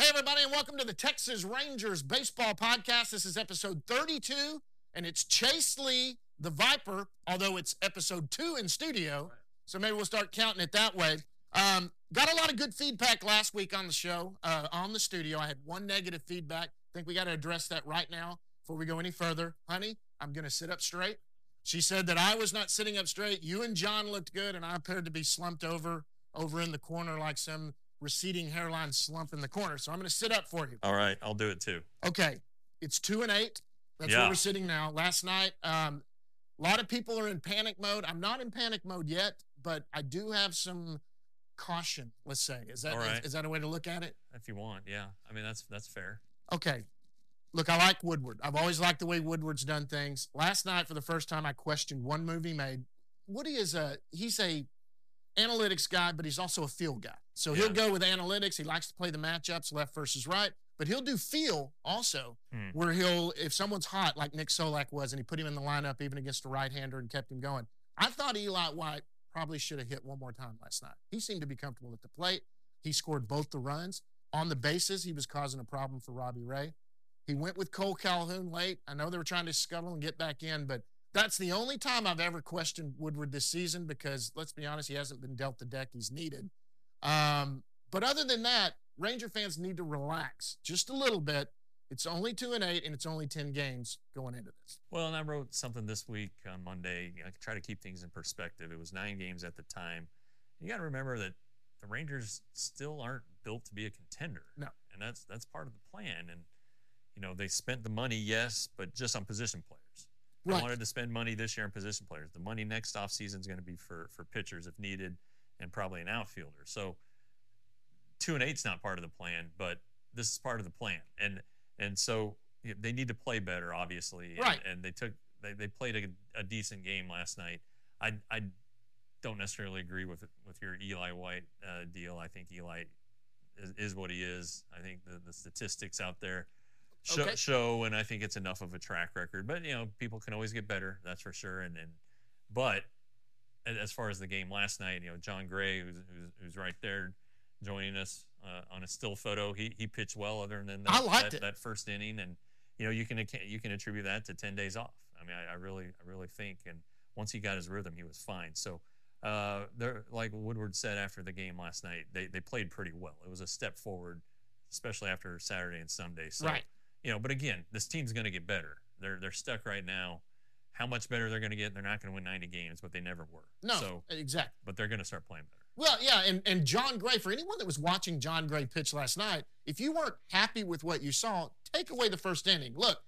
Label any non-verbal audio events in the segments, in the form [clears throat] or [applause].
Hey, everybody, and welcome to the Texas Rangers Baseball Podcast. This is episode 32, and it's Chase Lee, the Viper, although it's episode two in studio. So maybe we'll start counting it that way. Um, got a lot of good feedback last week on the show, uh, on the studio. I had one negative feedback. I think we got to address that right now before we go any further. Honey, I'm going to sit up straight. She said that I was not sitting up straight. You and John looked good, and I appeared to be slumped over over in the corner like some receding hairline slump in the corner. So I'm going to sit up for you. All right, I'll do it too. Okay, it's two and eight. That's Yeah. where we're sitting now. Last night, um, a lot of people are in panic mode. I'm not in panic mode yet, but I do have some caution. Let's say is that right. is- is that a way to look at it? If you want, yeah. I mean, that's that's fair. Okay. Look, I like Woodward. I've always liked the way Woodward's done things. Last night, for the first time, I questioned one movie made. Woody is a he's a analytics guy, but he's also a feel guy. So he'll Yeah. go with analytics. He likes to play the matchups, left versus right, but he'll do feel also, Hmm. where he'll if someone's hot, like Nick Solak was, and he put him in the lineup even against a right-hander and kept him going. I thought Eli White probably should have hit one more time last night. He seemed to be comfortable at the plate. He scored both the runs. On the bases, he was causing a problem for Robbie Ray. He went with Kole Calhoun late. I know they were trying to scuttle and get back in, but that's the only time I've ever questioned Woodward this season because let's be honest, he hasn't been dealt the deck he's needed. Um, but other than that, Ranger fans need to relax just a little bit. It's only two and eight, and it's only 10 games going into this. Well, and I wrote something this week on Monday. I try to keep things in perspective. It was nine games at the time. You got to remember that the Rangers still aren't built to be a contender. No. and that's that's part of the plan. And you know, they spent the money, yes, but just on position players. Right. wanted to spend money this year on position players. The money next offseason is going to be for for pitchers if needed, and probably an outfielder. So two and eight's not part of the plan, but this is part of the plan. And and so they need to play better, obviously. And, Right. And they took they, they played a, a decent game last night. I I don't necessarily agree with with your Eli White uh, deal. I think Eli is, is what he is. I think the, the statistics out there show, Okay. show, and I think it's enough of a track record. But you know, people can always get better. That's for sure. And and but as far as the game last night, you know, Jon Gray, who's who's, who's right there joining us uh, on a still photo, he he pitched well. Other than that, I liked that, it. that first inning, and you know, you can you can attribute that to ten days off. I mean, I, I really I really think, and once he got his rhythm, he was fine. So. Uh, they're like Woodward said after the game last night. They they played pretty well. It was a step forward, especially after Saturday and Sunday. So Right. You know, but again, this team's going to get better. They're they're stuck right now. How much better they're going to get? They're not going to win 90 games, but they never were. No, So, exactly. but they're going to start playing better. Well, yeah, and, and Jon Gray, for anyone that was watching Jon Gray pitch last night, if you weren't happy with what you saw, take away the first inning. Look,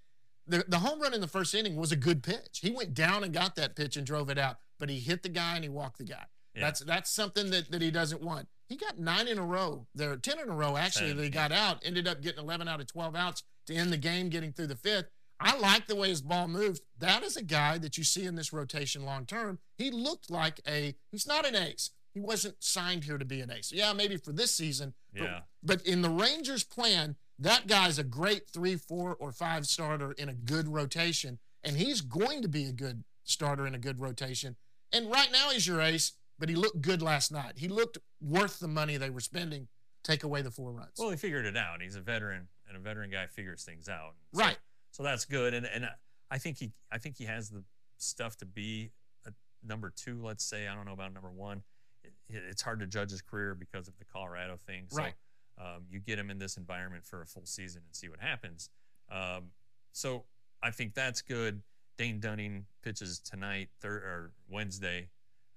the, the home run in the first inning was a good pitch. He went down and got that pitch and drove it out, but he hit the guy and he walked the guy. Yeah. That's that's something that, that he doesn't want. He got nine in a row. There, ten in a row actually. Ten, that he yeah. got out. Ended up getting eleven out of twelve outs to end the game, getting through the fifth. I like the way his ball moves. That is a guy that you see in this rotation long term. He looked like a. He's not an ace. He wasn't signed here to be an ace. Yeah, maybe for this season. but- Yeah. But, in the Rangers' plan, that guy's a great three, four, or five starter in a good rotation, and he's going to be a good starter in a good rotation. And right now he's your ace, but he looked good last night. He looked worth the money they were spending. Take away the four runs. Well, he figured it out. He's a veteran, and a veteran guy figures things out. So- right. So that's good. And and I think he I think he has the stuff to be a number two. Let's say I don't know about number one. It, it's hard to judge his career because of the Colorado thing. So Right. um, you get him in this environment for a full season and see what happens. Um, so I think that's good. Dane Dunning pitches tonight, thir- or Wednesday.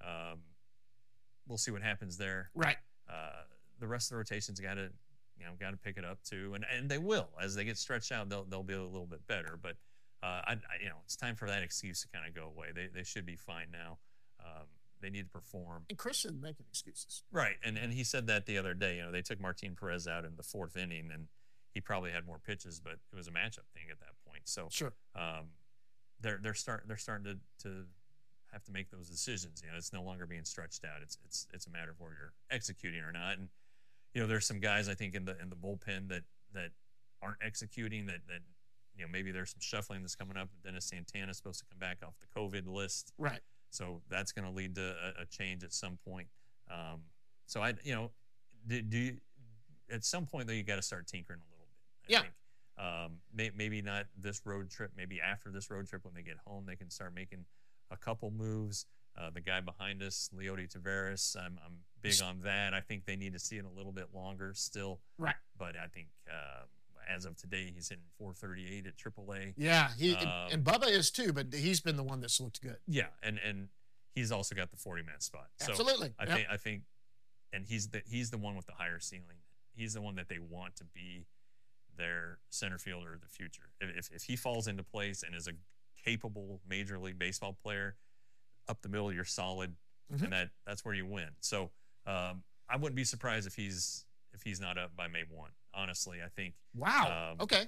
Um, we'll see what happens there. Right. Uh, the rest of the rotation's got to, you know, got to pick it up too, and and they will as they get stretched out. They'll they'll be a little bit better, but uh, I, I you know it's time for that excuse to kind of go away. They they should be fine now. Um, they need to perform. And Christian making excuses. Right, and and he said that the other day. You know, they took Martin Perez out in the fourth inning, and he probably had more pitches, but it was a matchup thing at that point. So Sure. um, they're they're start they're starting to to have to make those decisions. You know, it's no longer being stretched out. It's it's it's a matter of where you're executing or not. And you know, there's some guys I think in the in the bullpen that that aren't executing. That that you know maybe there's some shuffling that's coming up. Dennis Santana is supposed to come back off the COVID list. Right. So that's going to lead to a, a, change at some point. Um, so I, you know, do, do you, at some point though you got to start tinkering a little bit. I Yeah. Think. Um, may, maybe not this road trip. Maybe after this road trip, when they get home, they can start making a couple moves. Uh, the guy behind us, Leody Taveras, I'm, I'm big on that. I think they need to see it a little bit longer still. Right. But I think uh, as of today, he's hitting 438 at AAA. Yeah. He and- Um, and Bubba is too, but he's been the one that's looked good. Yeah, and and he's also got the 40 man spot. So Absolutely. I Yep. think I think, and he's the he's the one with the higher ceiling. He's the one that they want to be their center fielder of the future. If if, he falls into place and is a capable major league baseball player, up the middle you're solid, Mhm. and that that's where you win. So um, I wouldn't be surprised if he's if he's not up by May one. Honestly, I think Wow. um, okay.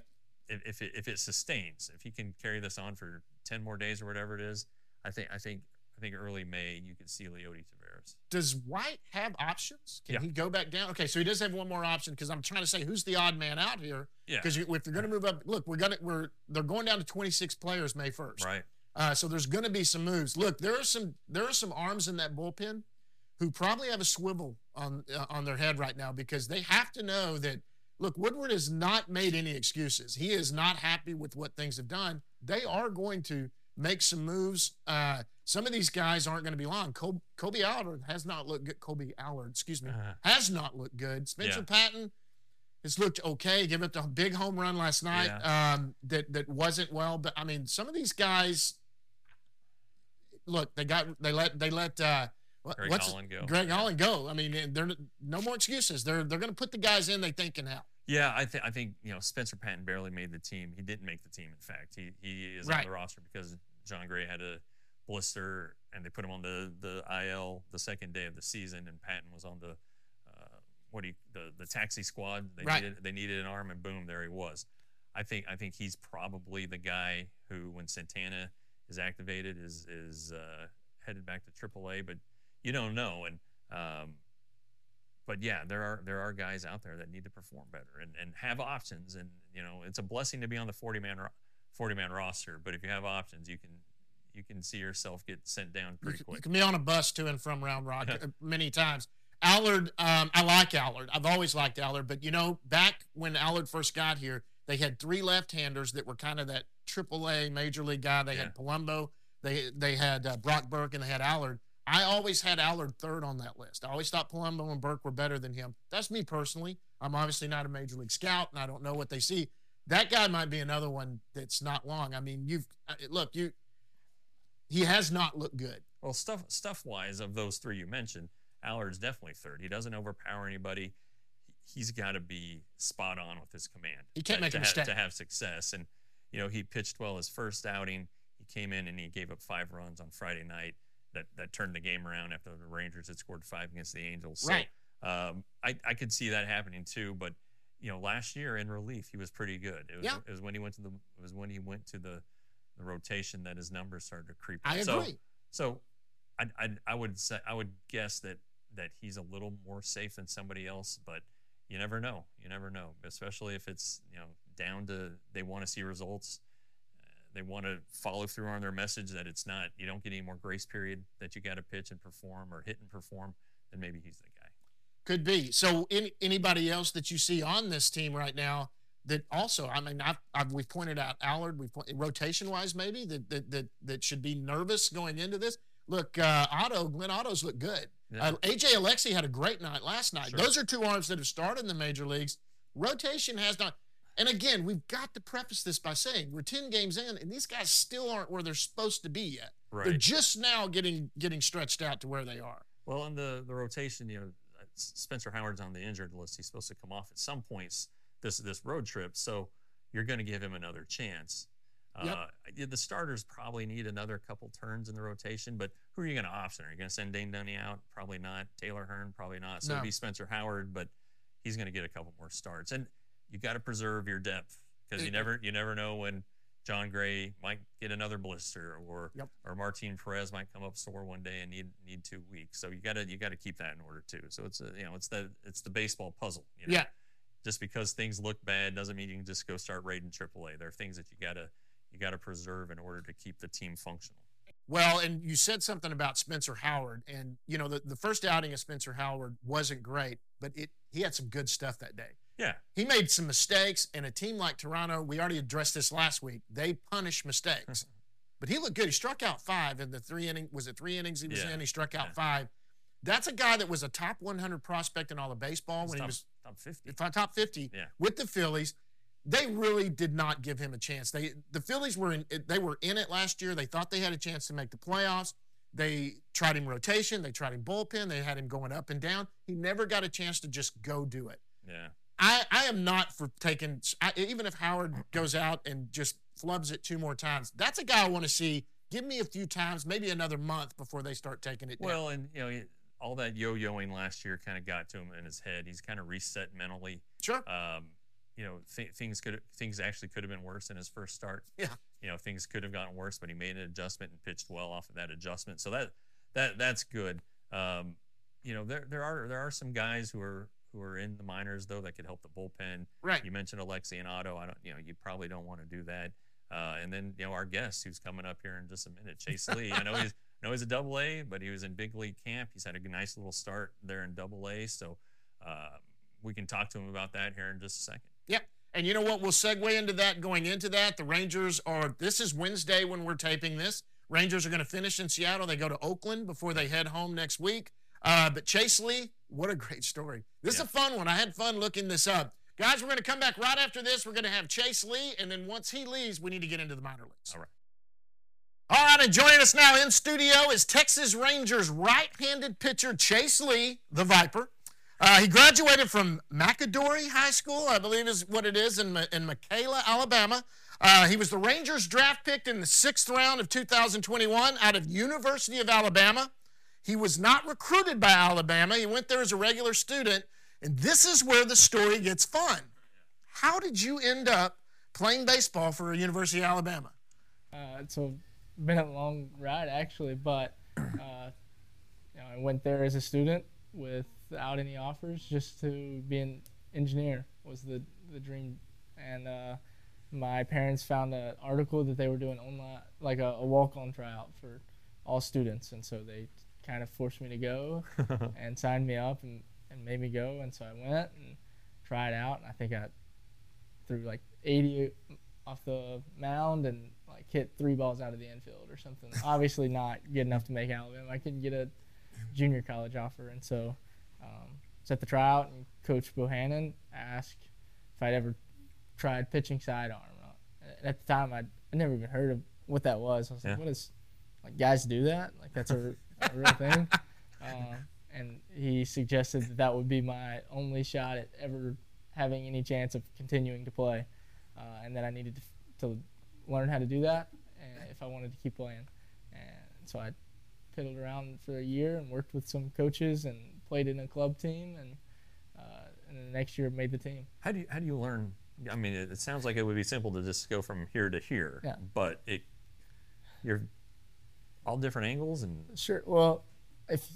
if if it, if it sustains, if he can carry this on for ten more days or whatever it is, I think I think I think early May you could see Leody Taveras. Does White have options? Can Yeah. he go back down? Okay, so he does have one more option because I'm trying to say who's the odd man out here. Yeah, Because if you're going to move up, look, we're gonna we're they're going down to 26 players May 1st. right. Uh, so there's going to be some moves. Look, there are some there are some arms in that bullpen who probably have a swivel on uh, on their head right now because they have to know that. Look, Woodward has not made any excuses. He is not happy with what things have done. They are going to make some moves. Uh, some of these guys aren't going to be long. Col- Kolby Allard has not looked good. Kolby Allard, excuse me, Uh, has not looked good. Spencer Yeah. Patton has looked okay. Give up the big home run last night. Um, that that wasn't well, but I mean, some of these guys. Look, they got they let they let uh, Greg what's Holland go. Greg Holland go. I mean, they're no more excuses. They're they're going to put the guys in they think can help. Yeah, I think I think you know Spencer Patton barely made the team. He didn't make the team. In fact, he he is Right. on the roster because Jon Gray had a blister and they put him on the the IL the second day of the season, and Patton was on the uh, what do you the the taxi squad. They Right. needed they needed an arm, and boom, there he was. I think I think he's probably the guy who, when Santana is activated, is is uh, headed back to AAA. But you don't know, and um, but yeah, there are there are guys out there that need to perform better and, and have options. And you know, it's a blessing to be on the forty man forty man roster. But if you have options, you can you can see yourself get sent down pretty can, you can be on a bus to and from Round Rock [laughs] uh, many times. Allard, um, I like Allard. I've always liked Allard, but you know, back when Allard first got here, they had three left-handers that were kind of that AAA major league guy. They had Palumbo, they they had uh, Brock Burke, and they had Allard. I always had Allard third on that list. I always thought Palumbo and Burke were better than him. That's me personally. I'm obviously not a major league scout, and I don't know what they see. That guy might be another one that's not long. I mean, you've uh, look you. He has not looked good. Well, stuff stuff wise of those three you mentioned, Allard's definitely third. He doesn't overpower anybody. He- He's got to be spot on with his command. He can't to- make a to ha- mistake. to have success. And you know, he pitched well his first outing. He came in and he gave up five runs on Friday night. That that turned the game around after the Rangers had scored five against the Angels. So, Right. Um, I I could see that happening too. But you know, last year in relief, he was pretty good. It was, Yeah. it was when he went to the it was when he went to the the rotation that his numbers started to creep. I. So- agree. so, I, I I would say I would guess that that he's a little more safe than somebody else, but you never know. You never know, especially if it's you know down to they want to see results. They want to follow through on their message that it's not you don't get any more grace period that you got to pitch and perform or hit and perform. Then maybe he's the guy. Could be. So, any, anybody else that you see on this team right now that also, I mean, I've, I've we've pointed out Allard, we've rotation wise maybe that, that that that should be nervous going into this. Look, uh, Otto, Glenn Otto's look good. Yeah. Uh, AJ Alexy had a great night last night. Sure. Those are two arms that have started in the major leagues. Rotation has not. And again, we've got to preface this by saying we're 10 games in, and these guys still aren't where they're supposed to be yet. Right. They're just now getting getting stretched out to where they are. Well, in the the rotation, you know, uh, Spencer Howard's on the injured list. He's supposed to come off at some points this this road trip, so you're going to give him another chance. Yep. Uh, the starters probably need another couple turns in the rotation, but who are you going to option? Are you going to send Dane Dunning out? Probably not. Taylor Hearn? Probably not. So No. it'd be Spencer Howard, but he's going to get a couple more starts. And you got to preserve your depth because you never you never know when Jon Gray might get another blister or Yep. or Martin Perez might come up sore one day and need need two weeks. So you got to you got to keep that in order too. So it's a, you know it's the it's the baseball puzzle. You know? Yeah. Just because things look bad doesn't mean you can just go start raiding AAA. There are things that you gotta you gotta preserve in order to keep the team functional. Well, and you said something about Spencer Howard, and you know the, the first outing of Spencer Howard wasn't great, but it he had some good stuff that day. Yeah. He made some mistakes, and a team like Toronto, we already addressed this last week. They punish mistakes, [laughs] but he looked good. He struck out five in the three inning. Was it three innings he was Yeah. in? He struck out Yeah. five. That's a guy that was a top 100 prospect in all of baseball He's when top, he was top fifty. top 50 Yeah. with the Phillies. They really did not give him a chance. They the Phillies were in they were in it last year. They thought they had a chance to make the playoffs. They tried him rotation, they tried him bullpen, they had him going up and down. He never got a chance to just go do it. Yeah. I, I am not for taking I, even if Howard goes out and just flubs it two more times. That's a guy I want to see. Give me a few times, maybe another month before they start taking it down. Well, and you know all that yo-yoing last year kind of got to him in his head. He's kind of reset mentally. Sure. Um, you know, th- things could things actually could have been worse in his first start. Yeah. You know, things could have gotten worse, but he made an adjustment and pitched well off of that adjustment. So that that that's good. Um, you know, there there are there are some guys who are who are in the minors though that could help the bullpen. Right. You mentioned Alexy and Otto. I don't, you know, you probably don't want to do that. Uh, and then you know our guest who's coming up here in just a minute, Chase [laughs] Lee. I know he's I know he's a double A, but he was in big league camp. He's had a nice little start there in double A. So uh, we can talk to him about that here in just a second. Yep. And you know what? We'll segue into that. Going into that, the Rangers are. This is Wednesday when we're taping this. Rangers are going to finish in Seattle. They go to Oakland before they head home next week. Uh, but Chase Lee, what a great story. This is a fun one. I had fun looking this up. Guys, we're going to come back right after this. We're going to have Chase Lee, and then once he leaves, we need to get into the minor leagues. All right. All right, and joining us now in studio is Texas Rangers right-handed pitcher Chase Lee, the Viper. Uh, he graduated from McAdory High School, I believe is what it is, in, in McCalla, Alabama. Uh, he was the Rangers draft pick in the sixth round of 2021 out of University of Alabama. He was not recruited by Alabama. He went there as a regular student, and this is where the story gets fun. How did you end up playing baseball for University of Alabama? Uh, so been a long ride actually, but uh, you know, I went there as a student without any offers, just to be an engineer was the the dream, and uh, my parents found an article that they were doing online, like a, a walk-on tryout for all students, and so they kind of forced me to go [laughs] and signed me up and, and made me go, and so I went and tried out, and I think I threw like 80 off the mound and like hit three balls out of the infield or something. [laughs] Obviously not good enough to make Alabama. I couldn't get a junior college offer, and so um, set the tryout. And Coach Bohannon asked if I'd ever tried pitching sidearm. And At the time, I'd, I'd never even heard of what that was. I was Yeah. like, "What is like guys do that? Like that's a, a real thing?" [laughs] Um, and he suggested that that would be my only shot at ever having any chance of continuing to play, uh, and that I needed to, to learn how to do that uh, if I wanted to keep playing. And so I piddled around for a year and worked with some coaches and played in a club team, and uh, and the next year made the team. How do you how do you learn? I mean, it, it sounds like it would be simple to just go from here to here. Yeah. But it, you're all different angles and Sure. Well, if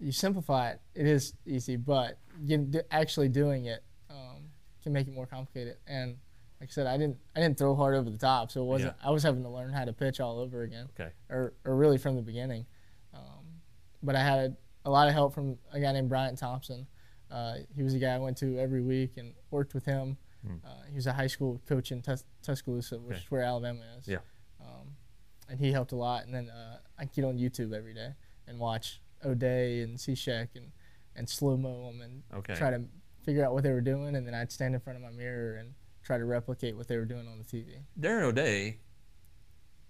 you simplify it, it is easy, but do, actually doing it um, can make it more complicated. And like I said, I didn't I didn't throw hard over the top, so it wasn't. I was having to learn how to pitch all over again, okay. or or really from the beginning. Um, but I had a lot of help from a guy named Bryant Thompson. Uh, he was a guy I went to every week and worked with him. Uh, he was a high school coach in Tus- Tuscaloosa, which Hmm. Okay. is where Alabama is. Yeah. And he helped a lot. And then uh, I get on YouTube every day and watch O'Day and Cishek and, and slow mo them and Okay. try to figure out what they were doing. And then I'd stand in front of my mirror and try to replicate what they were doing on the TV. Darren O'Day,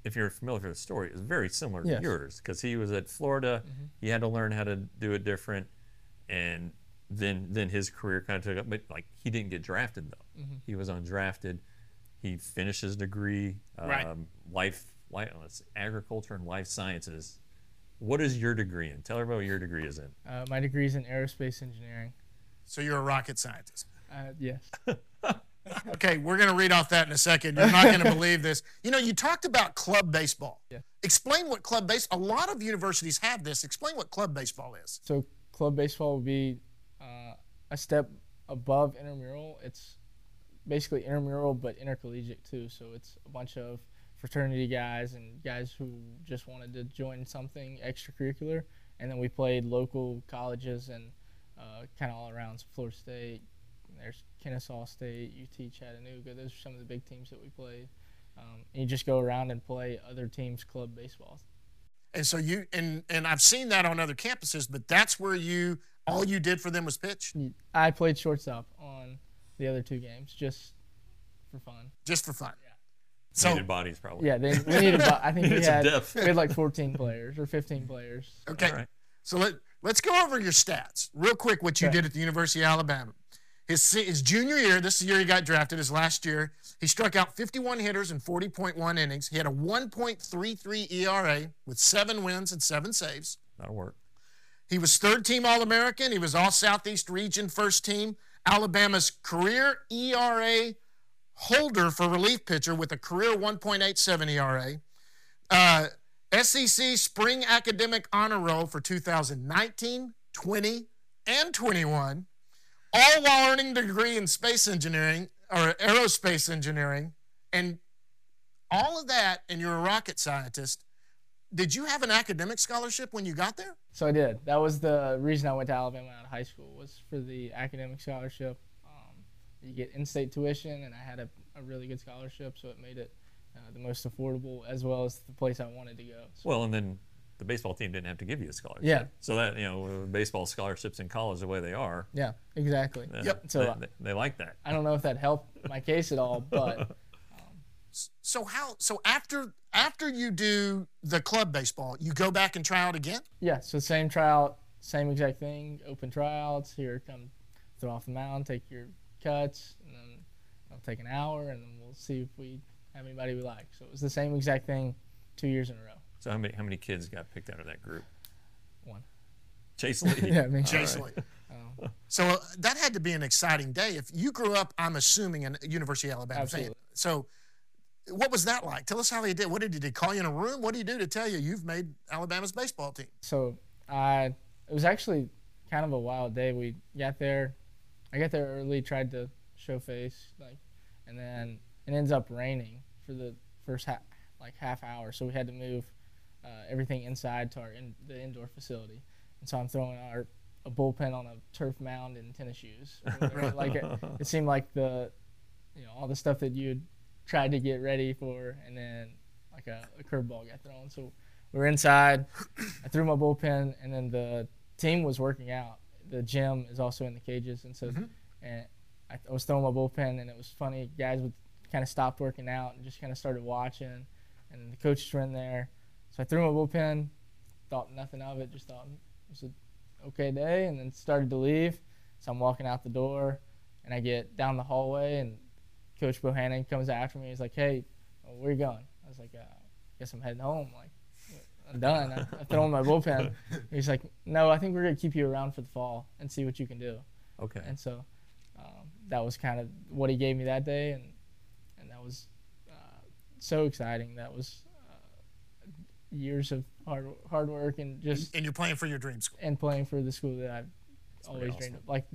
if you're familiar with the story, is very similar Yes. to yours because he was at Florida. Mm-hmm. He had to learn how to do it different, and then then his career kind of took up. But like he didn't get drafted though. Mm-hmm. He was undrafted. He finished his degree, um, Right. life, life, let's see, agriculture and life sciences, What is your degree in? Tell everybody what your degree is in. Uh, my degree is in aerospace engineering. So you're a rocket scientist. Uh, yes. [laughs] Okay, we're going to read off that in a second. You're not going [laughs] to believe this. You know, you talked about club baseball. Yeah. Explain what club base. A lot of universities have this. Explain what club baseball is. So club baseball would be uh, a step above intramural. It's basically intramural but intercollegiate too. So it's a bunch of fraternity guys and guys who just wanted to join something extracurricular. And then we played local colleges and uh, kind of all around. Florida State, there's Kennesaw State, UT Chattanooga. Those are some of the big teams that we played. Um, and you just go around and play other teams' club baseball. And so you and and I've seen that on other campuses, but that's where you all you did for them was pitch, I played shortstop on the other two games just for fun. just for fun. Yeah. So Needed bodies, probably. Yeah, they, we needed. about- I think [laughs] we had we had like 14 players or 15 players. okay, All right. so let let's go over your stats real quick. What you Okay. did at the University of Alabama. His, his junior year, this is the year he got drafted, his last year, he struck out 51 hitters in 40.1 innings. He had a 1.33 ERA with seven wins and seven saves. That'll work. He was third team All American. He was all Southeast Region first team. Alabama's career ERA holder for relief pitcher with a career 1.87 ERA. Uh, SEC Spring Academic Honor Roll for 2019, 20, and 21, all while earning a degree in space engineering or aerospace engineering. And all of that, and you're a rocket scientist. Did you have an academic scholarship when you got there? So I did. That was the reason I went to Alabama out of high school was for the academic scholarship. You get in-state tuition, and I had a, a really good scholarship, so it made it uh, the most affordable as well as the place I wanted to go. So, Well, and then the baseball team didn't have to give you a scholarship. Yeah. So that you know, baseball scholarships in college the way they are. yeah, exactly. uh, Yep. So, they, uh, they, they like that. I don't know if that helped my case at all, but [laughs] So how? So after after you do the club baseball, you go back and try out again. yeah. So same tryout, same exact thing. Open tryouts. Here, come throw off the mound, take your cuts, and then it'll take an hour, and then we'll see if we have anybody we like. So it was the same exact thing, two years in a row. So how many how many kids got picked out of that group? One. Chase [laughs] Lee. Yeah, me. Chase right. Lee. Oh. [laughs] So uh, that had to be an exciting day. If you grew up, I'm assuming, in University of Alabama fan. Absolutely. So, what was that like? Tell us how he did. What did he do? Call you in a room? What did he do to tell you you've made Alabama's baseball team? So I it was actually kind of a wild day. We got there, I got there early, tried to show face, like, and then it ends up raining for the first half, like half hour. So we had to move uh, everything inside to our in, the indoor facility, and so I'm throwing our a bullpen on a turf mound in tennis shoes. [laughs] like it, it seemed like the, you know, all the stuff that you'd tried to get ready for, and then like a, a curveball got thrown. So we are inside. I threw my bullpen, and then the team was working out. The gym is also in the cages, and so and I, I was throwing my bullpen, and it was funny. Guys would kind of stopped working out and just kind of started watching, and the coaches were in there. So I threw my bullpen, thought nothing of it, just thought it was an okay day, and then started to leave. So I'm walking out the door, and I get down the hallway, and Coach Bohannon comes after me. He's like, "Hey, where you going?" I was like, uh, "Guess I'm heading home." Like, I'm done. I, I thrown my bullpen. [laughs] He's like, "No, I think we're gonna keep you around for the fall and see what you can do." Okay. And so um, that was kind of what he gave me that day, and and that was uh, so exciting. That was uh, years of hard hard work and just And you're playing for your dream school. and playing for the school that I've always pretty dreamed of. Like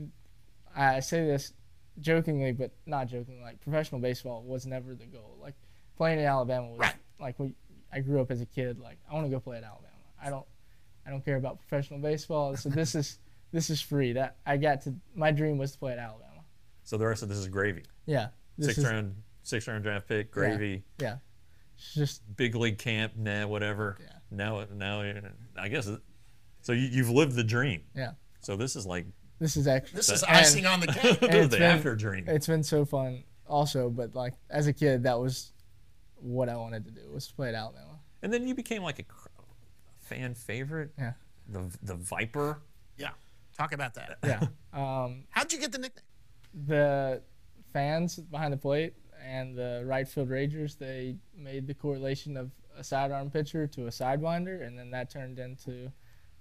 I say this jokingly, but not jokingly. Like professional baseball was never the goal. Like playing in Alabama was Right. like we. I grew up as a kid. Like I want to go play at Alabama. I don't. I don't care about professional baseball. So this is this is free. That I got to. My dream was to play at Alabama. So the rest of this is gravy. Yeah. Six is, round, six round draft pick, gravy, Yeah. It's just big league camp, nah, whatever. Yeah. Now, now, I guess. So you, you've lived the dream. yeah. So this is like This is actually. This is and- icing on the cake. [laughs] and the been- after dream. It's been so fun, also. But like as a kid, that was what I wanted to do was to play at Alabama. And then you became like a cr- fan favorite. Yeah. The the Viper. yeah. Talk about that. [laughs] Yeah. um, How'd you get the nickname? the fans behind the plate and the right field Rangers, they made the correlation of a sidearm pitcher to a sidewinder, and then that turned into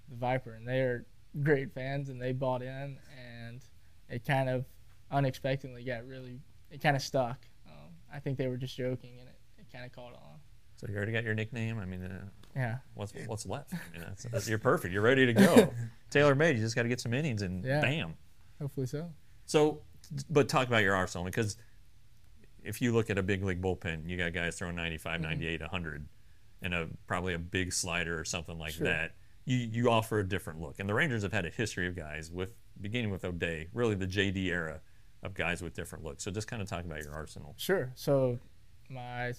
the Viper. And they are great fans, and they bought in, and it kind of unexpectedly got really, it kind of stuck. Um, I think they were just joking, and it, it kind of caught on. So you already got your nickname. I mean, uh, Yeah. what's what's left? I mean, that's, that's, you're perfect. You're ready to go. [laughs] Tailor made. You just got to get some innings and Yeah. bam. Hopefully so. So, but talk about your arsenal because if you look at a big league bullpen, you got guys throwing 95, Mm-hmm. 98, 100, and a probably a big slider or something like Sure. that. You you offer a different look, and the Rangers have had a history of guys with beginning with O'Day, really the JD era of guys with different looks. So just kind of talk about your arsenal. Sure. So my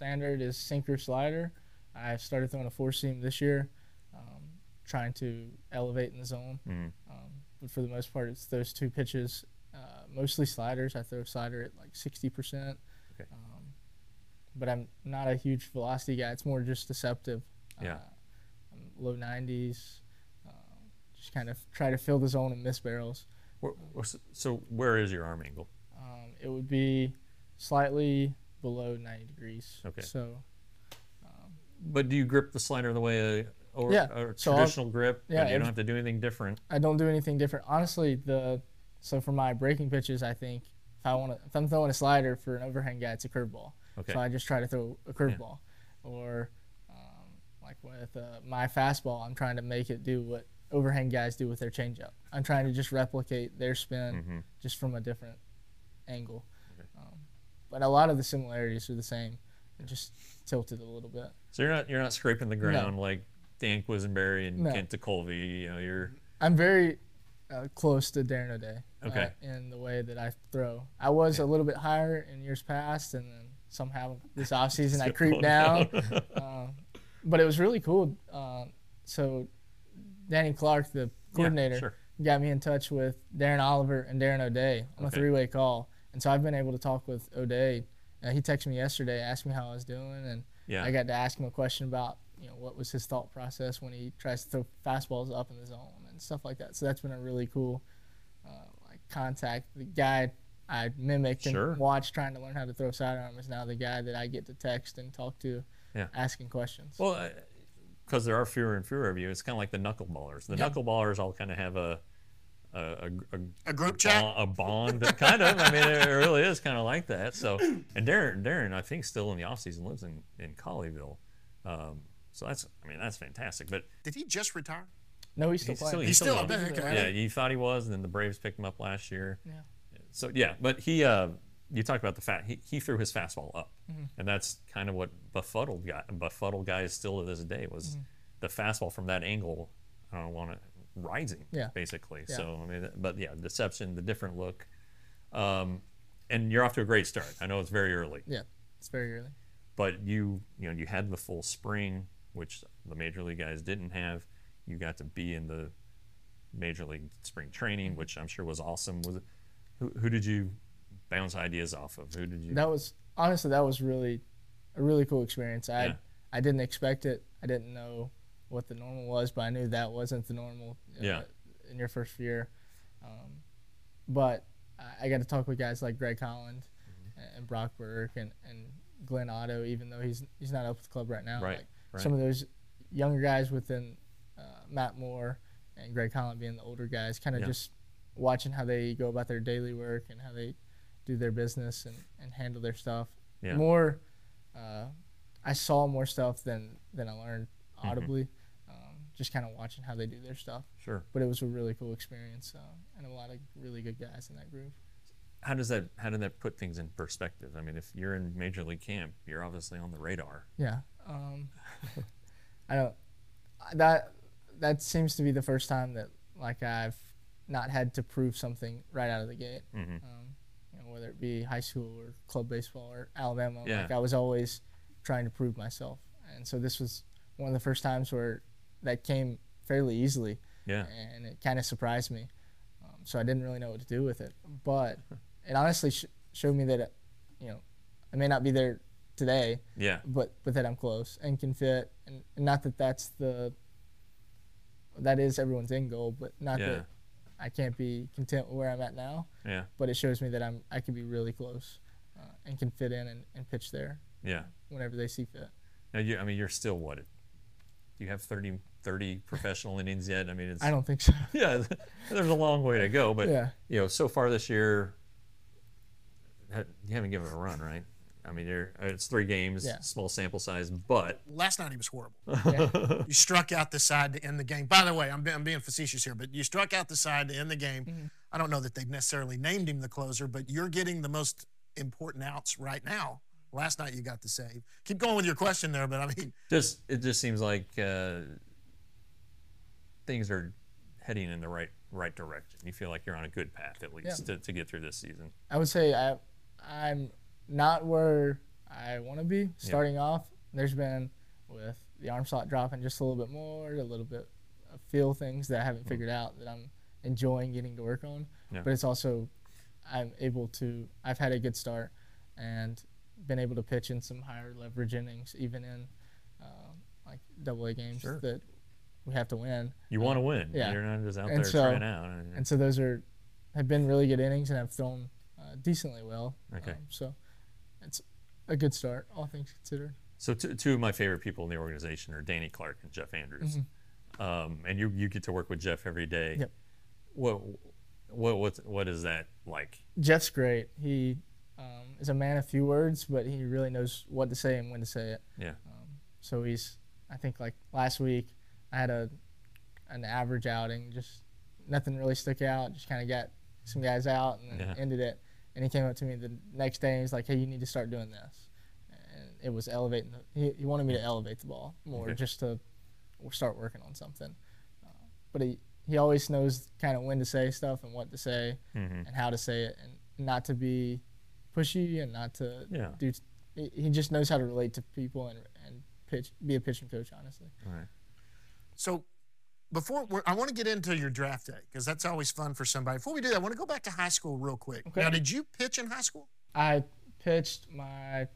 standard is sinker slider. I started throwing a four seam this year, um, trying to elevate in the zone. Mhm. Um, but for the most part, it's those two pitches, uh, mostly sliders. I throw slider at like 60%. Okay. Um, but I'm not a huge velocity guy. It's more just deceptive. Yeah. Uh, I'm low 90s. Um, just kind of try to fill the zone and miss barrels. Wh- wh- So where is your arm angle? Um, it would be slightly below 90 degrees. Okay. So, But do you grip the slider the way a, or Yeah, a so traditional grip? yeah, and you don't have to do anything different. I don't do anything different. Honestly, the so for my breaking pitches, I think if I want to, if I'm throwing a slider for an overhand guy, it's a curveball. Okay. So I just try to throw a curveball, or um, like with uh, my fastball, I'm trying to make it do what overhand guys do with their changeup. I'm trying to just replicate their spin, Mhm. just from a different angle. Um, but a lot of the similarities are the same, and just tilted a little bit. So you're not you're not scraping the ground like Dan Quisenberry and No. Kent Tekulve. You know, you're I'm very uh, close to Darren O'Day. Okay. Uh, in the way that I throw, I was a little bit higher in years past, and then somehow this [laughs] off season I creeped down. [laughs] um, but it was really cool. Uh, so Danny Clark, the coordinator, sure. got me in touch with Darren Oliver and Darren O'Day on Okay. a three-way call, and so I've been able to talk with O'Day. Uh, he texted me yesterday, asked me how I was doing, and Yeah. I got to ask him a question about you know what was his thought process when he tries to throw fastballs up in the zone and stuff like that. So that's been a really cool uh, like contact. The guy I mimicked Sure. and watched trying to learn how to throw sidearm is now the guy that I get to text and talk to, Yeah. asking questions. Well, because there are fewer and fewer of you, it's kind of like the knuckleballers. The knuckleballers all kind of have a a, a, a, A group chat. bond, a bond kind of. I mean, it really is kind of like that. So, and Darren, Darren, I think still in the off season lives in in Colleyville. Um, so that's, I mean, that's fantastic. But Did he just retire? no, he's still he's playing. still, He's still involved. a big- okay. Yeah, you thought he was, and then the Braves picked him up last year. Yeah. So yeah, but he, uh, you talked about the fat. He, he threw his fastball up, Mm-hmm. and that's kind of what befuddled guy, befuddled guys still to this day was Mm-hmm. the fastball from that angle. I don't want to rising, Yeah. basically. Yeah. So I mean, but yeah, deception, the different look, um, and you're off to a great start. I know it's very early, Yeah, it's very early. but you you know you had the full spring, which the major league guys didn't have. You got to be in the major league spring training, Mm-hmm. which I'm sure was awesome. Was it, who, who did you bounce ideas off of? Who did you? That was honestly that was really a really cool experience. I Yeah. I didn't expect it. I didn't know what the normal was, but I knew that wasn't the normal. uh, Yeah. In your first year, um, but I- I got to talk with guys like Greg Holland Mm-hmm. and Brock Burke and, and Glenn Otto, even though he's he's not up with the club right now. Right, Like right. Some of those younger guys within uh, Matt Moore and Greg Holland being the older guys, kind of Yeah. just watching how they go about their daily work and how they do their business and, and handle their stuff. Yeah. More, uh, I saw more stuff than than I learned Mm-hmm. audibly. Just kind of watching how they do their stuff. Sure. But it was a really cool experience uh, and a lot of really good guys in that group. How does that how did that put things in perspective? I mean, if you're in major league camp, you're obviously on the radar. Yeah. [laughs] Um, I don't. That that seems to be the first time that like I've not had to prove something right out of the gate. Mhm. Um, you know, whether it be high school or club baseball or Alabama, Yeah. like I was always trying to prove myself, and so this was one of the first times where that came fairly easily, Yeah. and it kind of surprised me. Um, so I didn't really know what to do with it, but [laughs] it honestly sh- showed me that, you know, I may not be there today, Yeah. but but that I'm close and can fit, and, and not that that's the that is everyone's end goal, but not Yeah. that I can't be content with where I'm at now. Yeah. But it shows me that I'm I can be really close uh, and can fit in and, and pitch there Yeah. whenever they see fit. Now, you, I mean, you're still what? Do you have 30, 30 professional innings yet? I mean, it's I don't think so. [laughs] yeah. There's a long way to go, but Yeah. you know, so far this year, you haven't given it a run, right? I mean, you're, uh, it's three games, Yeah. small sample size, but Last night he was horrible. [laughs] Yeah. You struck out the side to end the game. By the way, I'm, I'm being facetious here, but you struck out the side to end the game. Mm-hmm. I don't know that they've necessarily named him the closer, but you're getting the most important outs right now. Last night you got the save. Keep going with your question there, but I mean, just it just seems like uh, things are heading in the right right direction. You feel like you're on a good path at least to, to get through this season. I would say I, I'm not where I want to be starting off. There's been with the arm slot dropping just a little bit more, a little bit of feel things that I haven't figured out that I'm enjoying getting to work on. Yeah. But it's also I'm able to. I've had a good start and been able to pitch in some higher leverage innings, even in uh, like double A games Sure. that we have to win. You want to win. yeah. You're not just out And there so- trying out. And- and so those are have been really good innings and have thrown uh, decently well. Okay. Um, so it's a good start, all things considered. So two, two of my favorite people in the organization are Danny Clark and Jeff Andrews, um, and you you get to work with Jeff every day. Mm-hmm. Yep. What what what what is that like? Jeff's great. He um, is a man of few words, but he really knows what to say and when to say it. Yeah. So he's, I think like last week, I had a an average outing, just nothing really stuck out. Just kind of got some guys out and Yeah. ended it. And he came up to me the next day and he's like, "Hey, you need to start doing this." And it was elevating. The, he, he wanted me to elevate the ball more, Okay. just to start working on something. Uh, but he he always knows kind of when to say stuff and what to say Mhm. and how to say it, and not to be pushy and not to Yeah. do. He he just knows how to relate to people and and pitch, be a pitching coach. Honestly, All right. So before I want to get into your draft day because that's always fun for somebody. Before we do that, I want to go back to high school real quick. Okay. Now, did you pitch in high school? I pitched my,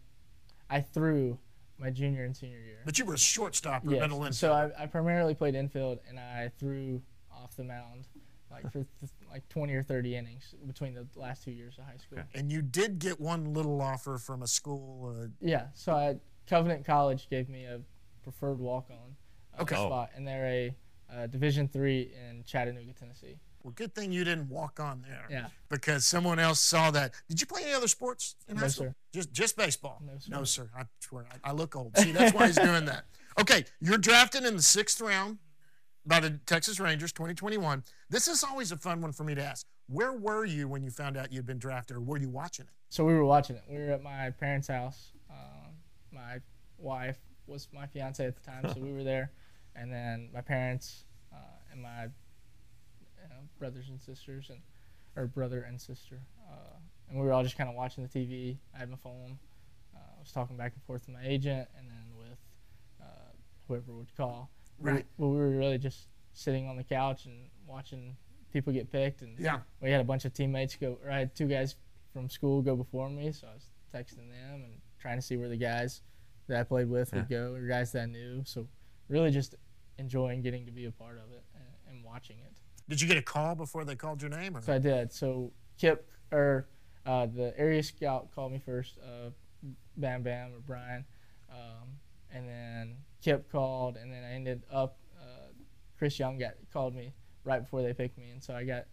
I threw my junior and senior year. But you were a shortstop or Yes. middle infield. So I, I primarily played infield and I threw off the mound, like for th- like 20 or 30 innings between the last two years of high school. Okay. and you did get one little offer from a school. Uh, Yeah. So I Covenant College gave me a preferred walk on Okay. Oh. spot, and they're a uh, Division three in Chattanooga, Tennessee. well, good thing you didn't walk on there. Yeah. Because someone else saw that. Did you play any other sports in high No, school? sir. Just just baseball. No, sir. No, sir. I swear, I, I look old. See, that's why he's doing that. [laughs] Okay, you're drafted in the sixth round by the Texas Rangers, 2021. This is always a fun one for me to ask. Where were you when you found out you'd been drafted, or were you watching it? So we were watching it. We were at my parents' house. Um, my wife was my fiance at the time, so we were there. And then my parents uh, and my you know, brothers and sisters, and or brother and sister, uh, and we were all just kind of watching the TV. I had my phone. Uh, I was talking back and forth with my agent, and then with uh, whoever would call. Right. well, we were really just sitting on the couch and watching people get picked, and Yeah. we had a bunch of teammates go. Or I had two guys from school go before me, so I was texting them and trying to see where the guys that I played with would go, or guys that I knew. So really just enjoying getting to be a part of it and, and watching it. Did you get a call before they called your name? Or? So I did. So Kip or uh, the area scout called me first, uh, Bam Bam or Brian, um, and then Kip called, and then I ended up uh, Chris Young got called me right before they picked me, and so I got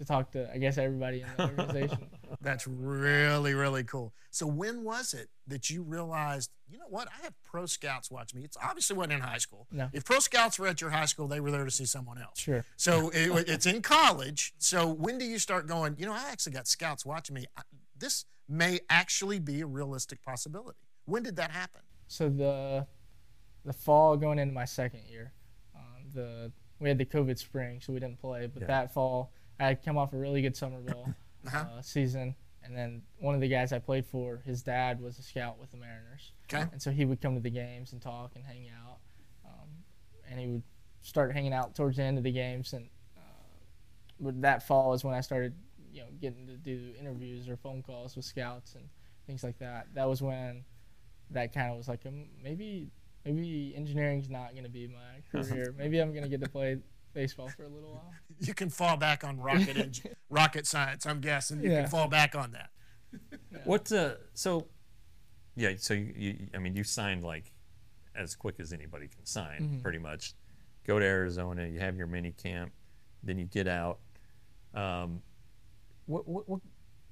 to talk to I guess everybody in the [laughs] organization. That's really, really cool. So when was it that you realized, you know what, I have pro scouts watch me? It's obviously wasn't in high school. No. If pro scouts were at your high school, they were there to see someone else. Sure. So it, it's in college. So when do you start going, you know, I actually got scouts watching me. I- This may actually be a realistic possibility. When did that happen? So the the fall going into my second year, um, the we had the COVID spring, so we didn't play. But Yeah. that fall, I had come off a really good summer ball [laughs] Uh-huh. uh, season, and then one of the guys I played for, his dad was a scout with the Mariners, Okay. and so he would come to the games and talk and hang out, um, and he would start hanging out towards the end of the games. And uh, but that fall is when I started, you know, getting to do interviews or phone calls with scouts and things like that. That was when that kind of was like um, maybe maybe engineering's not going to be my [laughs] career. maybe I'm going to get to play baseball for a little while. [laughs] You can fall back on rocket eng- [laughs] rocket science. I'm guessing you Yeah. can fall back on that. What? Uh, so, yeah. So you, you, I mean, you signed like as quick as anybody can sign, Mhm. pretty much. Go to Arizona, you have your mini camp, then you get out. Um, what, what, what,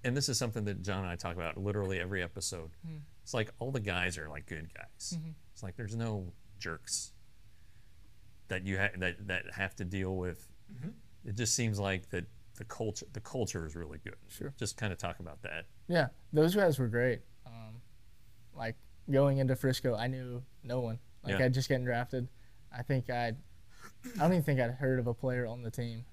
and this is something that John and I talk about literally every episode. Mhm. It's like all the guys are like good guys. Mhm. It's like there's no jerks that you ha- that that have to deal with. Mhm. It just seems like that the culture the culture is really good. Sure. Just kind of talk about that. Yeah, those guys were great. Um, like going into Frisco, I knew no one. Like Yeah. I'd just getting drafted. I think I'd, I don't even think I'd heard of a player on the team.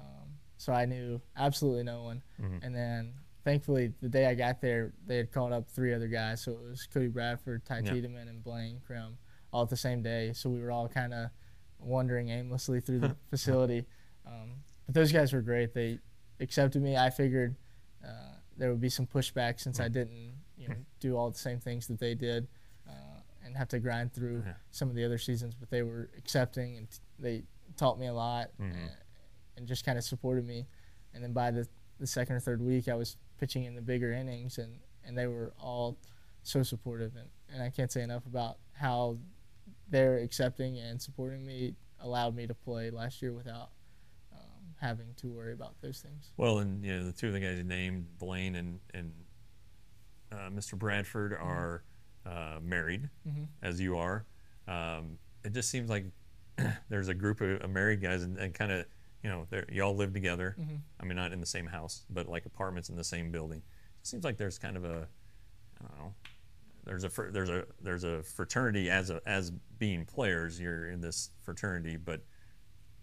Um, so I knew absolutely no one. Mhm. And then thankfully the day I got there, they had called up three other guys. So it was Cody Bradford, Ty Yeah. Tiedemann, and Blaine Crim all at the same day. So we were all kind of wandering aimlessly through the [laughs] facility. Um, but those guys were great. They accepted me. I figured uh, there would be some pushback since I didn't, you know, [laughs] do all the same things that they did, uh, and have to grind through Yeah. some of the other seasons. But they were accepting, and t- they taught me a lot, Mhm. and, and just kind of supported me. And then by the the second or third week, I was pitching in the bigger innings, and and they were all so supportive, and, and I can't say enough about how they're accepting and supporting me allowed me to play last year without um, having to worry about those things. Well, and you know the two of the guys you named, Blaine and and uh, Mr. Bradford, are uh, married, Mhm. as you are. Um, it just seems like [clears throat] there's a group of, married guys, and, and kind of you know they're- you all live together. Mhm. I mean, not in the same house, but like apartments in the same building. It seems like there's kind of a I don't know. There's a there's a there's a fraternity as a as being players. You're in this fraternity, but it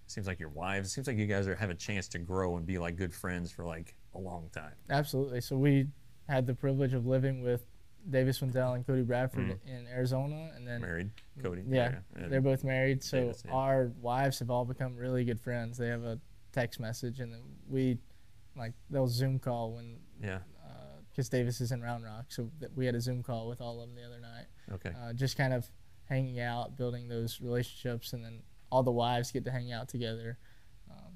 seems like your wives. It seems like you guys are have a chance to grow and be like good friends for like a long time. Absolutely. So we had the privilege of living with Davis Wendzel and Cody Bradford mm-hmm. in Arizona, and then Married, Cody. yeah, and- they're both married. So Davis, yeah. our wives have all become really good friends. They have a text message, and then we like they'll Zoom call when yeah. Because Davis is in Round Rock. So that we had a Zoom call with all of them the other night. Okay. uh, just kind of hanging out, building those relationships, and then all the wives get to hang out together. Um,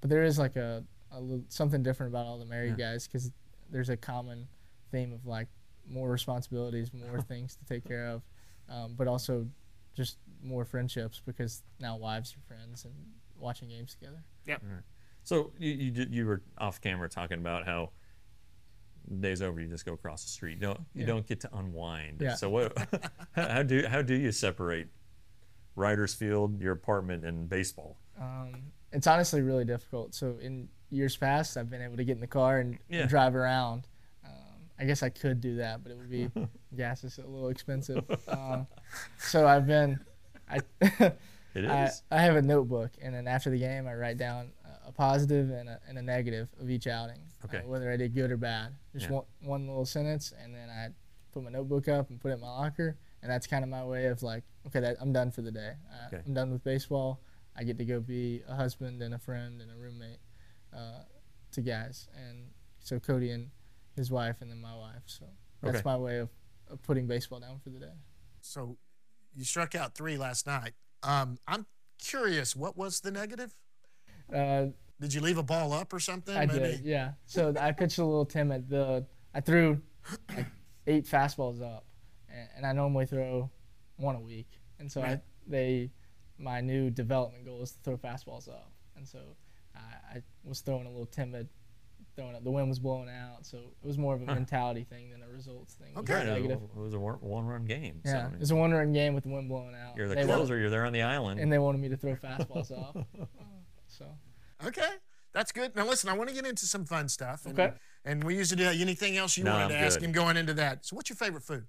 but there is like a, a little, something different about all the married guys because there's a common theme of like more responsibilities, more [laughs] things to take care of, um, but also just more friendships because now wives are friends and watching games together. So you you, you were off camera talking about how the day's over, you just go across the street. You don't you Yeah. don't get to unwind. Yeah. So what? [laughs] how do how do you separate Riders Field, your apartment, and baseball? Um, it's honestly really difficult. So in years past, I've been able to get in the car and, and drive around. Um, I guess I could do that, but it would be [laughs] gas is a little expensive. Um, so I've been, I, It [laughs] I. I have a notebook, and then after the game, I write down a- a positive and a, and a negative of each outing, uh, Okay. whether I did good or bad. Just Yeah. one, one little sentence, and then I put my notebook up and put it in my locker, and that's kind of my way of like, okay, that, I'm done for the day. I, Okay. I'm done with baseball. I get to go be a husband and a friend and a roommate uh, to guys, and so Cody and his wife, and then my wife. So that's Okay. my way of, of putting baseball down for the day. So you struck out three last night. Um, I'm curious, what was the negative? Uh, Did you leave a ball up or something? I Maybe? did, yeah. So I pitched a little timid. The I threw like eight fastballs up, and, and I normally throw one a week. And so I they my new development goal is to throw fastballs up, and so I, I was throwing a little timid, throwing up. The wind was blowing out, so it was more of a mentality thing than a results thing. It was Okay. Right, it was a one run game. so, Yeah, I mean, it was a one-run game with the wind blowing out. you're the They wa- closer. You're there on the island. and they wanted me to throw fastballs off. [laughs] So Okay, that's good. Now listen, I want to get into some fun stuff. And, Okay. And we usually do that. Anything else you No, wanted to I'm ask good. him going into that? So, what's your favorite food?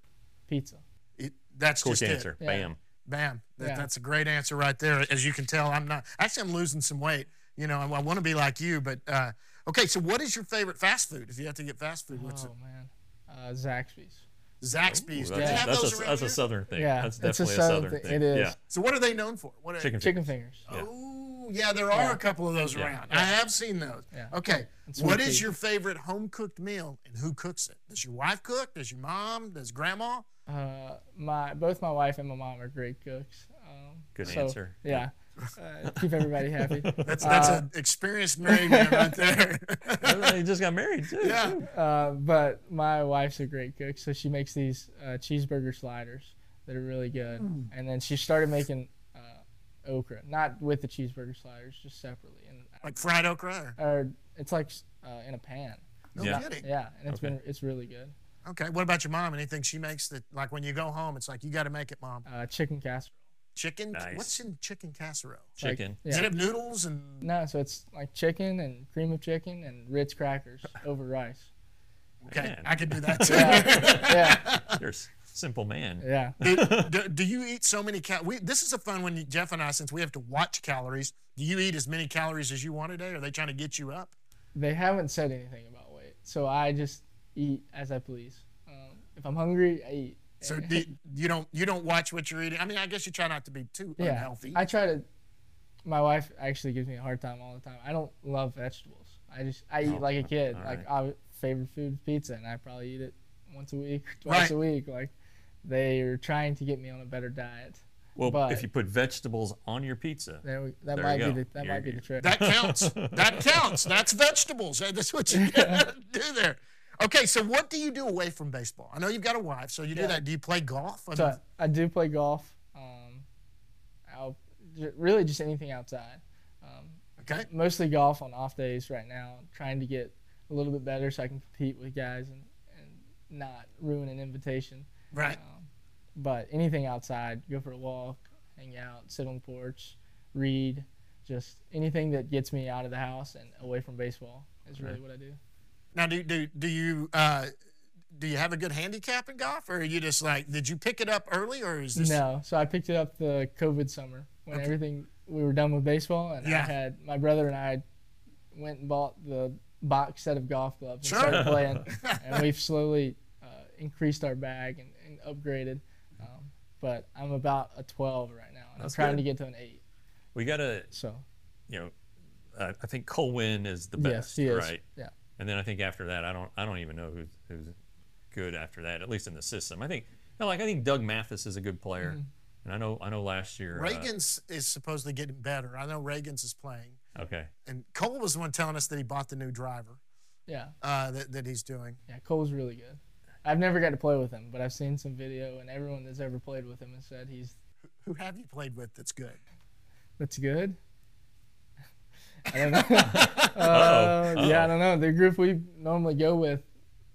pizza. It, that's Quick just answer. it. Yeah. Bam. Bam. That, Yeah. That's a great answer right there. As you can tell, I'm not. Actually, I'm losing some weight. You know, I, I want to be like you, but uh, okay. So, what is your favorite fast food? If you have to get fast food, what's Oh man, uh, Zaxby's. Zaxby's. Ooh, that's, have that's a, that's a southern thing. Yeah, that's it's a definitely southern southern thing. thing. It is. Yeah. So, what are they known for? What are, Chicken. Chicken fingers. Yeah. Oh, yeah, there are Yeah. a couple of those Yeah. around. I have seen those. Yeah. Okay. And What sweet is tea. your favorite home cooked meal and who cooks it? Does your wife cook? Does your mom? Does grandma? Uh, my both my wife and my mom are great cooks. Um, Good so, answer. Yeah, uh, keep everybody happy. [laughs] That's that's Uh, an experienced married man right there. [laughs] he just got married too. yeah. Uh, but my wife's a great cook, so she makes these uh, cheeseburger sliders that are really good. Mm. And then she started making okra, not with the cheeseburger sliders, just separately. And Like fried okra? Or? or it's like uh, in a pan. No Yeah. kidding. Yeah, and it's Okay. been it's really good. Okay. What about your mom? Anything she makes that, like when you go home, it's like, you got to make it, mom? Uh, chicken casserole. Chicken? Nice. What's in chicken casserole? Like- Chicken. Does it yeah. have noodles and. No, so it's like chicken and cream of chicken and Ritz crackers over rice. Okay. Man. I could do that [laughs] too. Yeah. You're a s- simple man. Yeah. [laughs] do, do, do you eat so many calories? This is a fun one, Jeff and I, since we have to watch calories. Do you eat as many calories as you want a day? Are they trying to get you up? They haven't said anything about weight, so I just eat as I please. Um, if I'm hungry, I eat. So do, you don't you don't watch what you're eating. I mean, I guess you try not to be too yeah, unhealthy. I try to. My wife actually gives me a hard time all the time. I don't love vegetables. I just I eat Oh, like a kid. all Like right. our favorite food is pizza, and I probably eat it once a week, twice Right. a week. Like they are trying to get me on a better diet. Well, But- if you put vegetables on your pizza, There we, that There might be the that You're- might be the trick. that counts. that counts. That's vegetables. That's what you [laughs] do there. Okay, so what do you do away from baseball? I know you've got a wife, so you do that. Do you play golf? I So I, I do play golf. Um, I'll really just anything outside. Um, okay. mostly golf on off days right now. Trying to get a little bit better so I can compete with guys and, and not ruin an invitation. Right. Um, but anything outside, go for a walk, hang out, sit on the porch, read, just anything that gets me out of the house and away from baseball is really Right. what I do. Now, do do do you uh, do you have a good handicap in golf, or are you just like did you pick it up early, or is this No, so I picked it up the COVID summer when Okay. everything we were done with baseball, and Yeah. I had my brother and I went and bought the box set of golf gloves and Sure. started playing, [laughs] and we've slowly uh, increased our bag and, and upgraded. Um, but I'm about a 12 right now, and That's I'm trying good. to get to an eight. we got to, So you know, uh, I think Cole Winn is the yes, best, he is. right? Yeah, And then I think after that, I don't, I don't even know who's who's good after that, at least in the system. I think, no, like I think Doug Mathis is a good player, Mm-hmm. and I know, I know last year, uh, is supposedly getting better. I know Ragans is playing, okay, and Cole was the one telling us that he bought the new driver yeah, uh, that that he's doing. yeah. Cole's really good. I've never got to play with him, but I've seen some video, and everyone that's ever played with him has said he's Who have you played with that's good? That's good. [laughs] I don't know. uh, Uh-oh. Yeah, I don't know. The group we normally go with,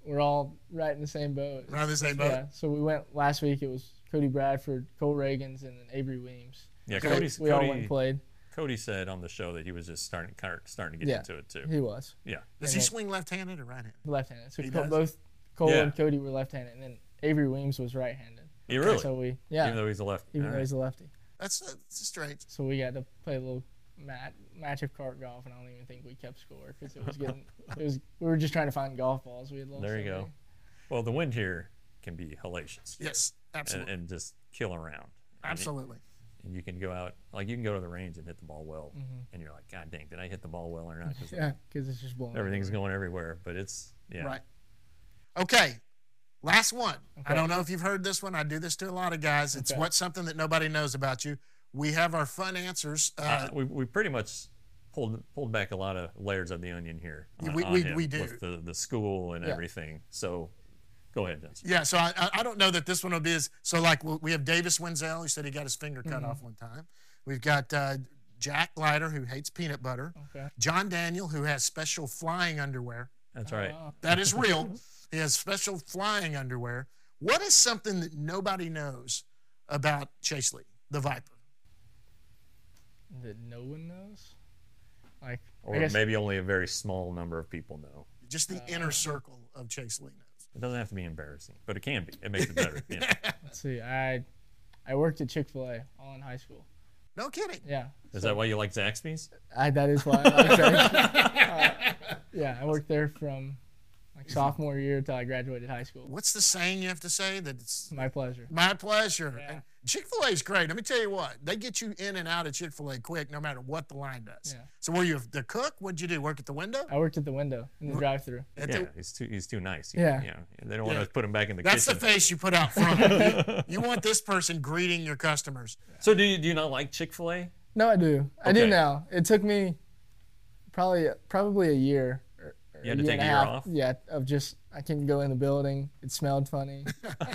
we're all right in the same boat. Around the same boat. Yeah. So we went last week. It was Cody Bradford, Cole Ragans, and then Avery Weems. yeah. Okay. Cody's, we all went Cody, and played. Cody said on the show that he was just starting, kind of starting to get Yeah. into it too. He was Yeah, Does And he then- swing left-handed or right-handed? left-handed. So He Co- does? both Cole Yeah. and Cody were left-handed, and then Avery Weems was right-handed. he really, So we yeah, even though he's a left, even all though right. he's a lefty. That's, that's strange. So we got to play a little mat, match of cart golf, and I don't even think we kept score because it was getting it was we were just trying to find golf balls. We had lost There you so go. well, the wind here can be hellacious. Yes, and, absolutely, and just kill around. Absolutely. and you can go out like you can go to the range and hit the ball well, Mhm. and you're like, God dang, did I hit the ball well or not? 'Cause [laughs] Yeah, because it's just blowing. everything's everywhere. going everywhere. But it's yeah, Right. Okay. Last one. I don't know if you've heard this one. I do this to a lot of guys. It's Okay. what's something that nobody knows about you. We have our fun answers. Uh, Uh, we we pretty much pulled pulled back a lot of layers of the onion here. On- we- we- we do. with the the school and Yeah. everything. So go ahead, Jensen. yeah, so I, I- don't know that this one will be as so. Like we we have Davis Wendzel, who said he got his finger cut Mm-hmm. off one time. We've got uh, Jack Leiter, who hates peanut butter. Okay. John Daniel, who has special flying underwear. That's right. Oh, That is real. [laughs] he has special flying underwear. What is something that nobody knows about Chase Lee, the Viper? that no one knows. Like Or guess maybe only a very small number of people know. Just the inner circle of Chase Lee knows. It doesn't have to be embarrassing, but it can be. It makes it better. Yeah. [laughs] let's see. I I worked at Chick Fil A all in high school. No kidding. Yeah. Is so that why you like Zaxby's? I that is why. I like that. [laughs] Uh, yeah, I worked there from like [laughs] sophomore year till I graduated high school. What's the saying you have to say? That it's My pleasure. my pleasure. Yeah. Chick fil A is great. Let me tell you what, they get you in and out of Chick fil A quick no matter what the line does. Yeah. So, were you the cook? What'd you do? Work at the window? I worked at the window in the drive-through. At yeah, the- he's too he's too nice. He- Yeah. you know, they don't want to put him back in the that's the face you put out front. [laughs] you want this person greeting your customers. so do you do you not like Chick Fil A? No, I do. I do now. It took me probably probably a year. Or, or You had to year take and a year half, off? Yeah, of just I couldn't go in the building. It smelled funny,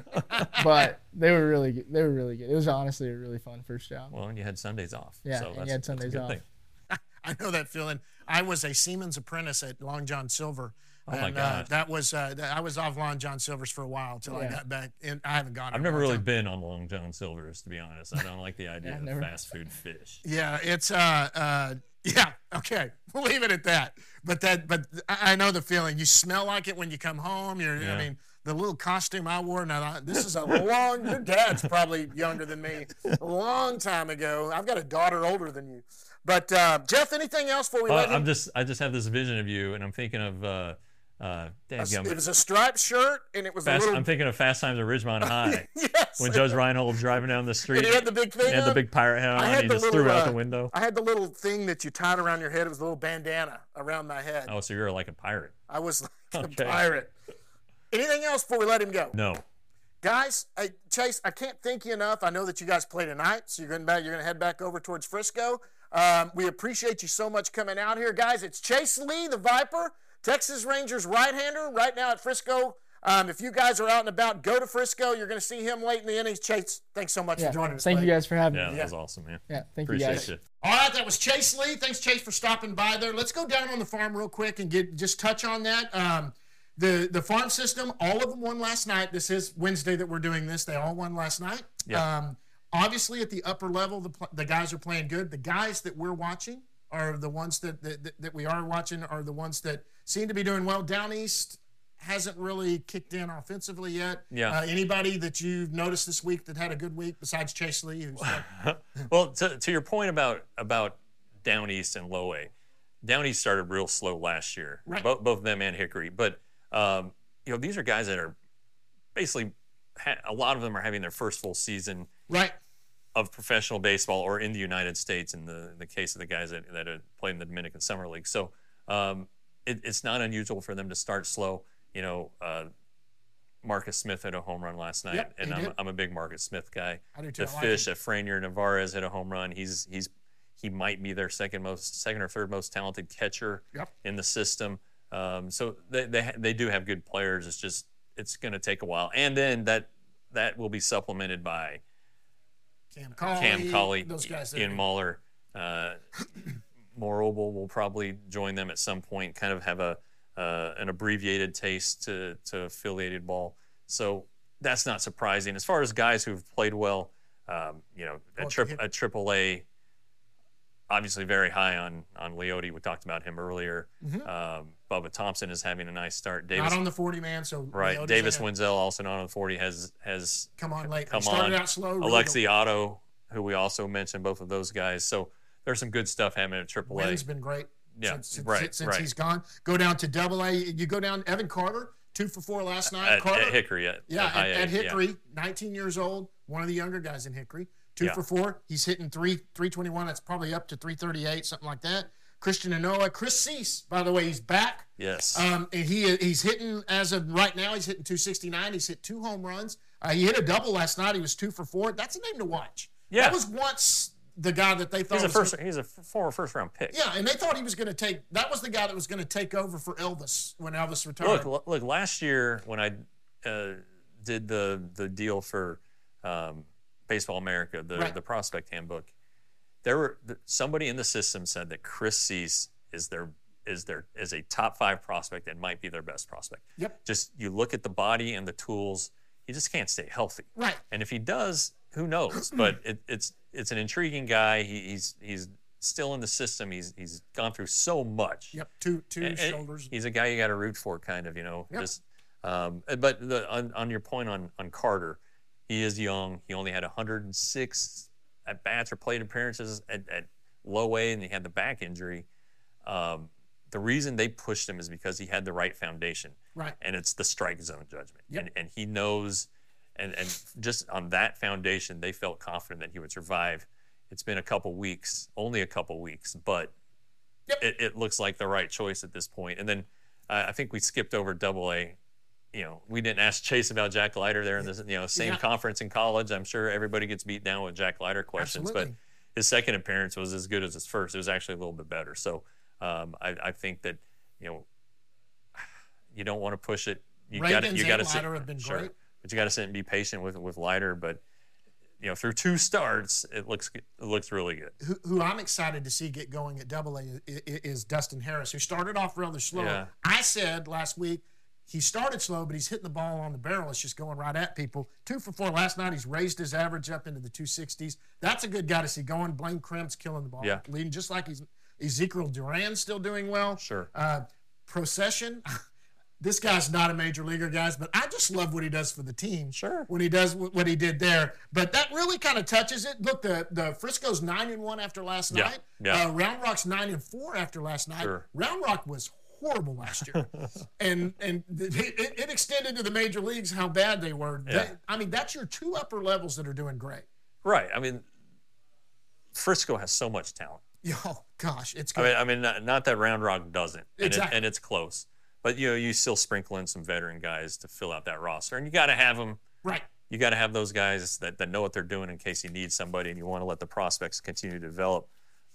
[laughs] but they were really good. They were really good. It was honestly a really fun first job. Well, and you had Sundays off. Yeah, so and you had Sundays off. thing. [laughs] I know that feeling. I was a Siemens apprentice at Long John Silver. Oh, my and, uh, that was uh, I was off Long John Silver's for a while until I got back. And I haven't gone. in I've never really time. been on Long John Silver's, to be honest. I don't like the [laughs] idea Yeah, of never. fast food fish. Yeah, it's uh uh yeah, okay. [laughs] We'll leave it at that. But that but I know the feeling. You smell like it when you come home. You're Yeah. I mean, the little costume I wore now this is a long your dad's probably younger than me. A long time ago. I've got a daughter older than you. But uh, Jeff, anything else before we Uh? I'm just, I just have this vision of you, and I'm thinking of, uh, uh, dadgummit. it was a striped shirt and it was Fast, a little I'm thinking of Fast Times at Ridgemont [laughs] High yes. when Judge Reinhold's driving down the street. and he had the big thing he had the big pirate hat on. had He just little, threw it out uh, the window. I had the little thing that you tied around your head. It was a little bandana around my head. Oh, so you're like a pirate? I was like [laughs] Okay. a pirate. Anything else before we let him go? No. Guys, I, Chase, I can't thank you enough. I know that you guys play tonight, so you're going back. You're going to head back over towards Frisco. Um, we appreciate you so much coming out here, guys. It's Chase Lee, the Viper, Texas Rangers right-hander, right now at Frisco. Um, if you guys are out and about, go to Frisco. You're going to see him late in the innings. Chase, thanks so much Yeah. for joining us. Thank buddy. you guys for having me. Yeah, me. that was awesome, man. Yeah, thank you Appreciate guys. you. All right, that was Chase Lee. Thanks, Chase, for stopping by there. Let's go down on the farm real quick and get just touch on that. Um, the the farm system, all of them won last night. This is Wednesday that we're doing this. They all won last night. Yeah. Um, obviously, at the upper level, the the guys are playing good. The guys that we're watching are the ones that that, that- that we are watching are the ones that seem to be doing well. Down east hasn't really kicked in offensively yet. Yeah. Uh, anybody that you've noticed this week that had a good week besides Chase Lee, who's [laughs] well, to, to your point about about down east and low A, down east started real slow last year. Right. Both both them and Hickory, but um, you know these are guys that are basically a lot of them are having their first full season right. of professional baseball or in the United States in the, in the case of the guys that, that played in the Dominican Summer League. So um, it, it's not unusual for them to start slow. You know, uh, Marcus Smith hit a home run last night, Yep, and I'm. I'm a big Marcus Smith guy. I do too. The I like fish at Franier Navarez hit a home run. He's he's he might be their second most second or third most talented catcher Yep. in the system. Um, so they, they they do have good players. It's just it's going to take a while, and then that that will be supplemented by Cam Cauley, Cam Cauley. Ian Moller, uh, [clears throat] Morobel will probably join them at some point. Kind of have a uh, an abbreviated taste to to affiliated ball. So that's not surprising. As far as guys who've played well, um, you know, at, tri- at AAA, obviously very high on on Leody. We talked about him earlier. Um, Bubba Thompson is having a nice start. Davis, Mm-hmm. not on the 40 man, so right? Leody's Davis it. Wendzel, also not on the 40, has has Come on late. come started on. out slow. really Alexy Otto, who we also mentioned, both of those guys. So there's some good stuff happening at AAA. Winn's been great. Yeah, since, since, right, since right. he's gone. Go down to Double A. You go down. Evan Carter, two for four last night. at, Carter, at Hickory. At, yeah, at, at, at yeah. Hickory, 19 years old, one of the younger guys in Hickory. Two Yeah. for four. He's hitting three, 321. That's probably up to 338, something like that. Christian Anoa, Chris Seise, by the way, he's back. Yes. Um, and he he's hitting as of right now. He's hitting 269. He's hit two home runs. Uh, he hit a double last night. He was two for four. That's a name to watch. Yeah. that was once the guy that they thought he's a first. gonna- He's a former first round pick. yeah, and they thought he was going to take. That was the guy that was going to take over for Elvis when Elvis retired. Look, look. Last year when I uh, did the the deal for um, Baseball America, the Right. the prospect handbook, there were somebody in the system said that Chris Seise is their is their is a top five prospect and might be their best prospect. Yep. Just you look at the body and the tools, he just can't stay healthy. right. And if he does, who knows? But it, it's it's an intriguing guy. He, he's he's still in the system. He's he's gone through so much. Yep. Two two And- and shoulders. He's a guy you got to root for, kind of, you know. Yep. Just, um, but the, on, on your point on on Carter, he is young. He only had 106 at bats or plate appearances at, at low A, and he had the back injury. Um, the reason they pushed him is because he had the right foundation Right. and it's the strike zone judgment. Yep. And, and he knows, and, and just on that foundation, they felt confident that he would survive. It's been a couple weeks, only a couple weeks, but Yep. it, it looks like the right choice at this point. And then uh, I think we skipped over Double A. You know, we didn't ask Chase about Jack Leiter there in this, you know, same Yeah. conference in college. I'm sure everybody gets beat down with Jack Leiter questions, Absolutely. but his second appearance was as good as his first. It was actually a little bit better. So um, I, I think that, you know, [sighs] you don't want to push it. you got to you got to and sit. Leiter have been sure, great. But you got to sit and be patient with with Leiter. But you know, through two starts, it looks it looks really good. who, who I'm excited to see get going at Double A is, is Dustin Harris, who started off rather slow. Yeah. I said last week he started slow, but he's hitting the ball on the barrel. It's just going right at people. Two for four last night. He's raised his average up into the 260s. That's a good guy to see going. Blaine Crim's killing the ball, Yeah. leading just like he's Ezekiel Duran still doing well. Sure. Uh, procession. [laughs] This guy's not a major leaguer, guys, but I just love what he does for the team. Sure. When he does what he did there, but that really kind of touches it. Look, the the Frisco's nine and one after last Yeah, night. yeah. Uh, Round Rock's nine and four after last night. Sure. Round Rock was horrible last year, [laughs] and and it, it extended to the major leagues how bad they were. Yeah. They- I mean, that's your two upper levels that are doing great. Right. I mean, Frisco has so much talent. Oh gosh, it's Good. I mean, I mean, not, not that Round Rock doesn't, and, Exactly. it, and it's close. But you know, you still sprinkle in some veteran guys to fill out that roster, and you got to have them. right. You got to have those guys that, that know what they're doing in case you need somebody, and you want to let the prospects continue to develop.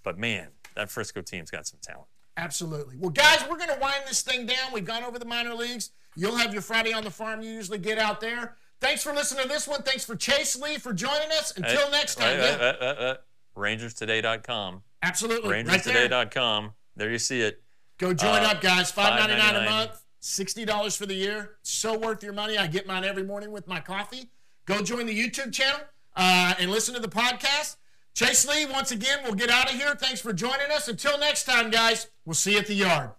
But man, that Frisco team's got some talent. Absolutely. Well, guys, we're going to wind this thing down. We've gone over the minor leagues. You'll have your Friday on the farm you usually get out there. Thanks for listening to this one. Thanks for Chase Lee for joining us. Until next time. right, yeah, right, right, right. RangersToday.com. absolutely. Right there. RangersToday.com. There you see it. Go join Uh, up, guys. Five ninety nine a $5.99. month, sixty dollars for the year. So worth your money. I get mine every morning with my coffee. Go join the YouTube channel uh, and listen to the podcast. Chase Lee, once again, we'll get out of here. Thanks for joining us. Until next time, guys, we'll see you at the yard.